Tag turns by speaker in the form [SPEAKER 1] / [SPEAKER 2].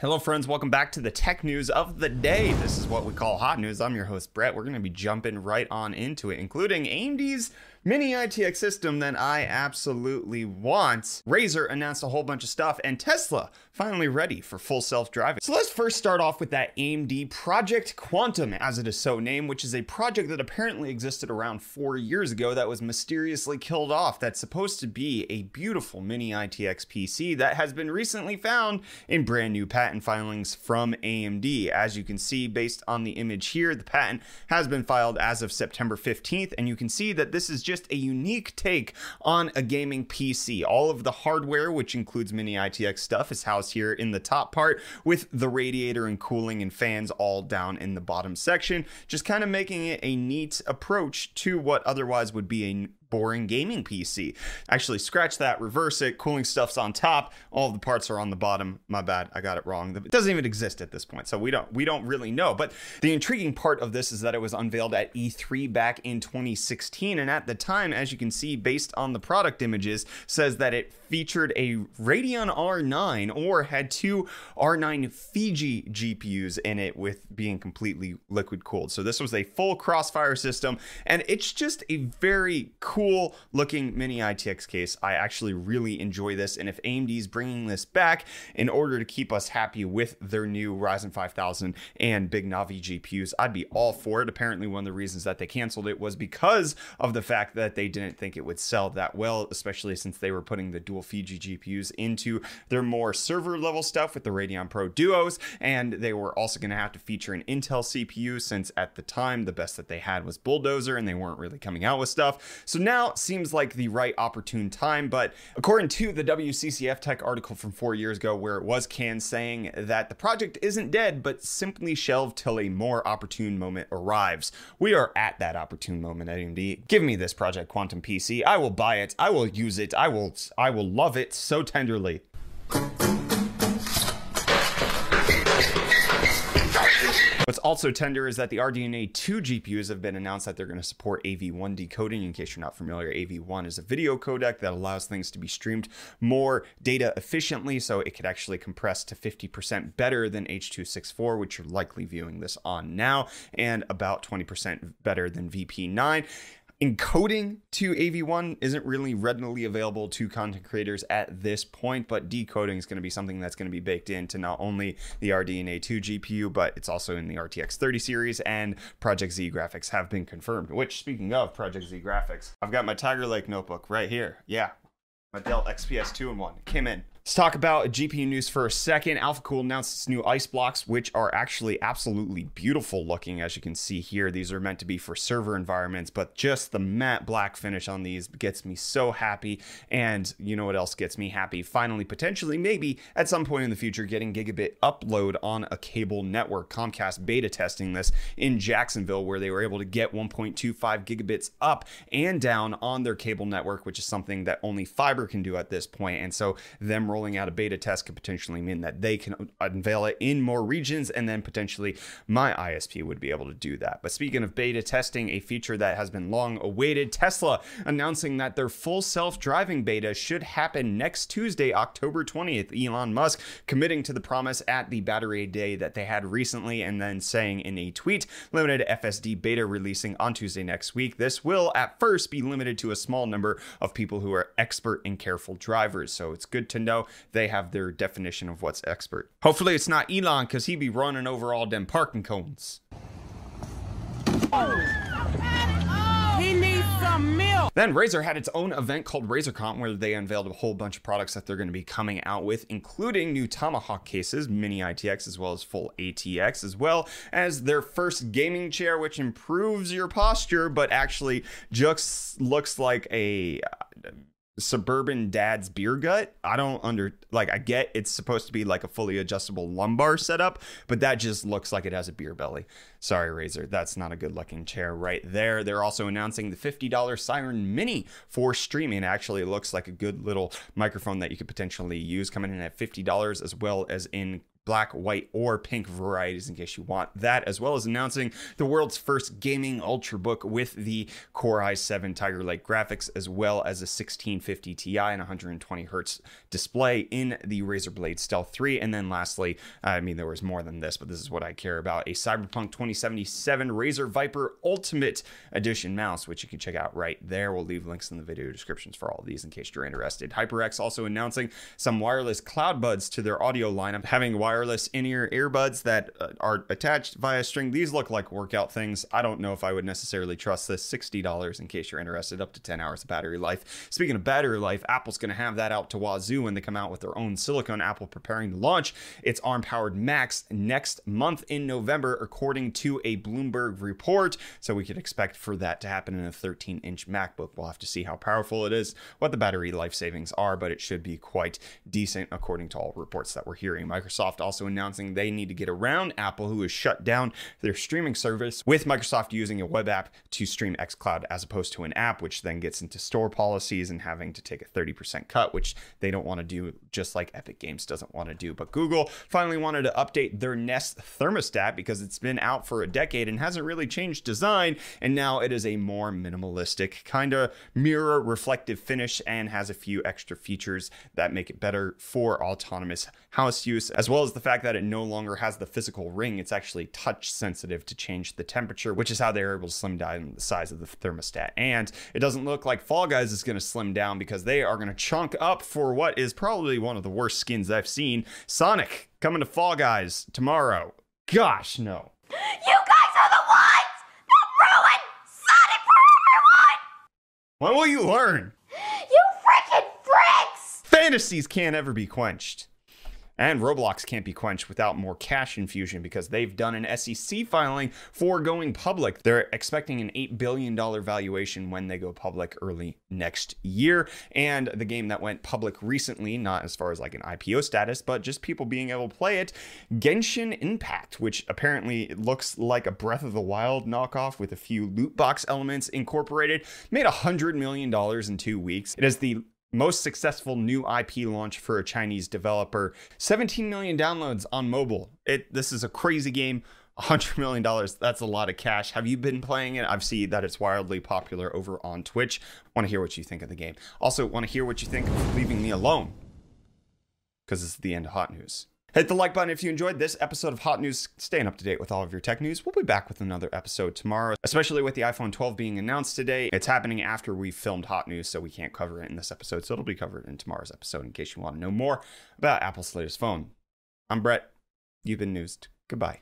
[SPEAKER 1] Hello, friends. Welcome back to the tech news of the day. This is what we call hot news. I'm your host, Brett. We're going to be jumping right on into it, including AMD's mini ITX system that I absolutely want. Razer announced a whole bunch of stuff, and Tesla finally ready for full self driving. So let's first start off with that AMD Project Quantum, as it is so named, which is a project that apparently existed around four years ago that was mysteriously killed off. That's supposed to be a beautiful mini ITX PC that has been recently found in brand new patent filings from AMD. As you can see, based on the image here, the patent has been filed as of September 15th, and you can see that this is just a unique take on a gaming PC. All of the hardware, which includes mini ITX stuff, is housed here in the top part with the radiator and cooling and fans all down in the bottom section, just kind of making it a neat approach to what otherwise would be a boring gaming PC. Actually, scratch that, reverse it. Cooling stuff's on top. All the parts are on the bottom. My bad, I got it wrong. It doesn't even exist at this point, so we don't we don't really know. But the intriguing part of this is that it was unveiled at E3 back in 2016, and at the time, as you can see, based on the product images, says that it featured a Radeon R9 or had two R9 Fiji GPUs in it with being completely liquid cooled. So this was a full crossfire system, and it's just a very cool cool looking mini ITX case. I actually really enjoy this. And if AMD is bringing this back in order to keep us happy with their new Ryzen 5000 and Big Navi GPUs, I'd be all for it. Apparently, one of the reasons that they canceled it was because of the fact that they didn't think it would sell that well, especially since they were putting the dual Fiji GPUs into their more server level stuff with the Radeon Pro Duos. And they were also going to have to feature an Intel CPU since at the time the best that they had was Bulldozer and they weren't really coming out with stuff. So now now seems like the right opportune time. But according to the WCCF Tech article from four years ago, where it was Can saying that the project isn't dead, but simply shelved till a more opportune moment arrives. We are at that opportune moment AMD. Give me this Project Quantum PC. I will buy it. I will use it. I will. I will love it so tenderly. What's also tender is that the RDNA 2 GPUs have been announced that they're going to support AV1 decoding. In case you're not familiar, AV1 is a video codec that allows things to be streamed more data efficiently, so it could actually compress to 50% better than H.264, which you're likely viewing this on now, and about 20% better than VP9 encoding to AV1 isn't really readily available to content creators at this point, but decoding is going to be something that's going to be baked into not only the RDNA 2 GPU, but it's also in the RTX 30 series and Project Z graphics have been confirmed. Which, speaking of Project Z graphics, I've got my Tiger Lake notebook right here. Yeah, my Dell XPS 2 in 1. Came in. Let's talk about GPU news for a second. AlphaCool announced its new Eisblocks, which are actually absolutely beautiful looking, as you can see here. These are meant to be for server environments, but just the matte black finish on these gets me so happy. And you know what else gets me happy? Finally, potentially, maybe at some point in the future, getting gigabit upload on a cable network. Comcast beta testing this in Jacksonville, where they were able to get 1.25 gigabits up and down on their cable network, which is something that only fiber can do at this point. And so, them rolling out a beta test could potentially mean that they can unveil it in more regions, and then potentially my ISP would be able to do that. But speaking of beta testing, a feature that has been long awaited, Tesla announcing that their full self driving beta should happen next Tuesday, October 20th. Elon Musk committing to the promise at the battery day that they had recently, and then saying in a tweet, limited FSD beta releasing on Tuesday next week. This will at first be limited to a small number of people who are expert and careful drivers. So it's good to know they have their definition of what's expert. Hopefully it's not Elon because he be running over all them parking cones. He needs some milk. Then Razer had its own event called RazerCon where they unveiled a whole bunch of products that they're going to be coming out with, including new Tomahawk cases, mini ITX as well as full ATX, as well as their first gaming chair, which improves your posture, but actually just looks like a suburban dad's beer gut. I don't under like I get it's supposed to be like a fully adjustable lumbar setup, but that just looks like it has a beer belly. Sorry, Razer, that's not a good looking chair right there. They're also announcing the $50 Siren Mini for streaming. Actually, looks like a good little microphone that you could potentially use coming in at $50 as well as in black, white, or pink varieties in case you want that, as well as announcing the world's first gaming ultrabook with the Core i7 Tiger Lake graphics, as well as a 1650 Ti and 120 hertz display in the Razer Blade Stealth 3. And then lastly, I mean, there was more than this, but this is what I care about a Cyberpunk 2077 Razer Viper Ultimate Edition mouse, which you can check out right there. We'll leave links in the video descriptions for all of these in case you're interested. HyperX also announcing some wireless cloud buds to their audio lineup, having wireless in-ear earbuds that uh, are attached via string. These look like workout things. I don't know if I would necessarily trust this. $60 in case you're interested, up to 10 hours of battery life. Speaking of battery life, Apple's going to have that out to wazoo when they come out with their own silicone. Apple preparing to launch its ARM-powered Macs next month in November, according to a Bloomberg report. So we could expect for that to happen in a 13-inch MacBook. We'll have to see how powerful it is, what the battery life savings are, but it should be quite decent according to all reports that we're hearing. Microsoft also announcing they need to get around Apple, who has shut down their streaming service, with Microsoft using a web app to stream xCloud as opposed to an app, which then gets into store policies and having to take a 30% cut, which they don't want to do, just like Epic Games doesn't want to do. But Google finally wanted to update their Nest thermostat because it's been out for a decade and hasn't really changed design. And now it is a more minimalistic, kind of mirror reflective finish and has a few extra features that make it better for autonomous house use, as well as the fact that it no longer has the physical ring. It's actually touch sensitive to change the temperature, which is how they're able to slim down the size of the thermostat. And it doesn't look like Fall Guys is going to slim down because they are going to chunk up for what is probably one of the worst skins I've seen. Sonic coming to Fall Guys tomorrow. Gosh, no.
[SPEAKER 2] You guys are the ones that ruined Sonic for everyone!
[SPEAKER 1] When will you learn?
[SPEAKER 2] You freaking freaks!
[SPEAKER 1] Fantasies can't ever be quenched. And Roblox can't be quenched without more cash infusion because they've done an SEC filing for going public. They're expecting an $8 billion valuation when they go public early next year. And the game that went public recently, not as far as like an IPO status, but just people being able to play it, Genshin Impact, which apparently looks like a Breath of the Wild knockoff with a few loot box elements incorporated, made $100 million in two weeks. It is the most successful new IP launch for a Chinese developer. 17 million downloads on mobile. It this is a crazy game. $100 million, that's a lot of cash. Have you been playing it? I've seen that it's wildly popular over on Twitch. Want to hear what you think of the game. Also, want to hear what you think of leaving me alone because it's the end of hot news. Hit the like button if you enjoyed this episode of Hot News. Staying up to date with all of your tech news. We'll be back with another episode tomorrow, especially with the iPhone 12 being announced today. It's happening after we filmed Hot News, so we can't cover it in this episode. So it'll be covered in tomorrow's episode in case you want to know more about Apple's latest phone. I'm Brett. You've been newsed. Goodbye.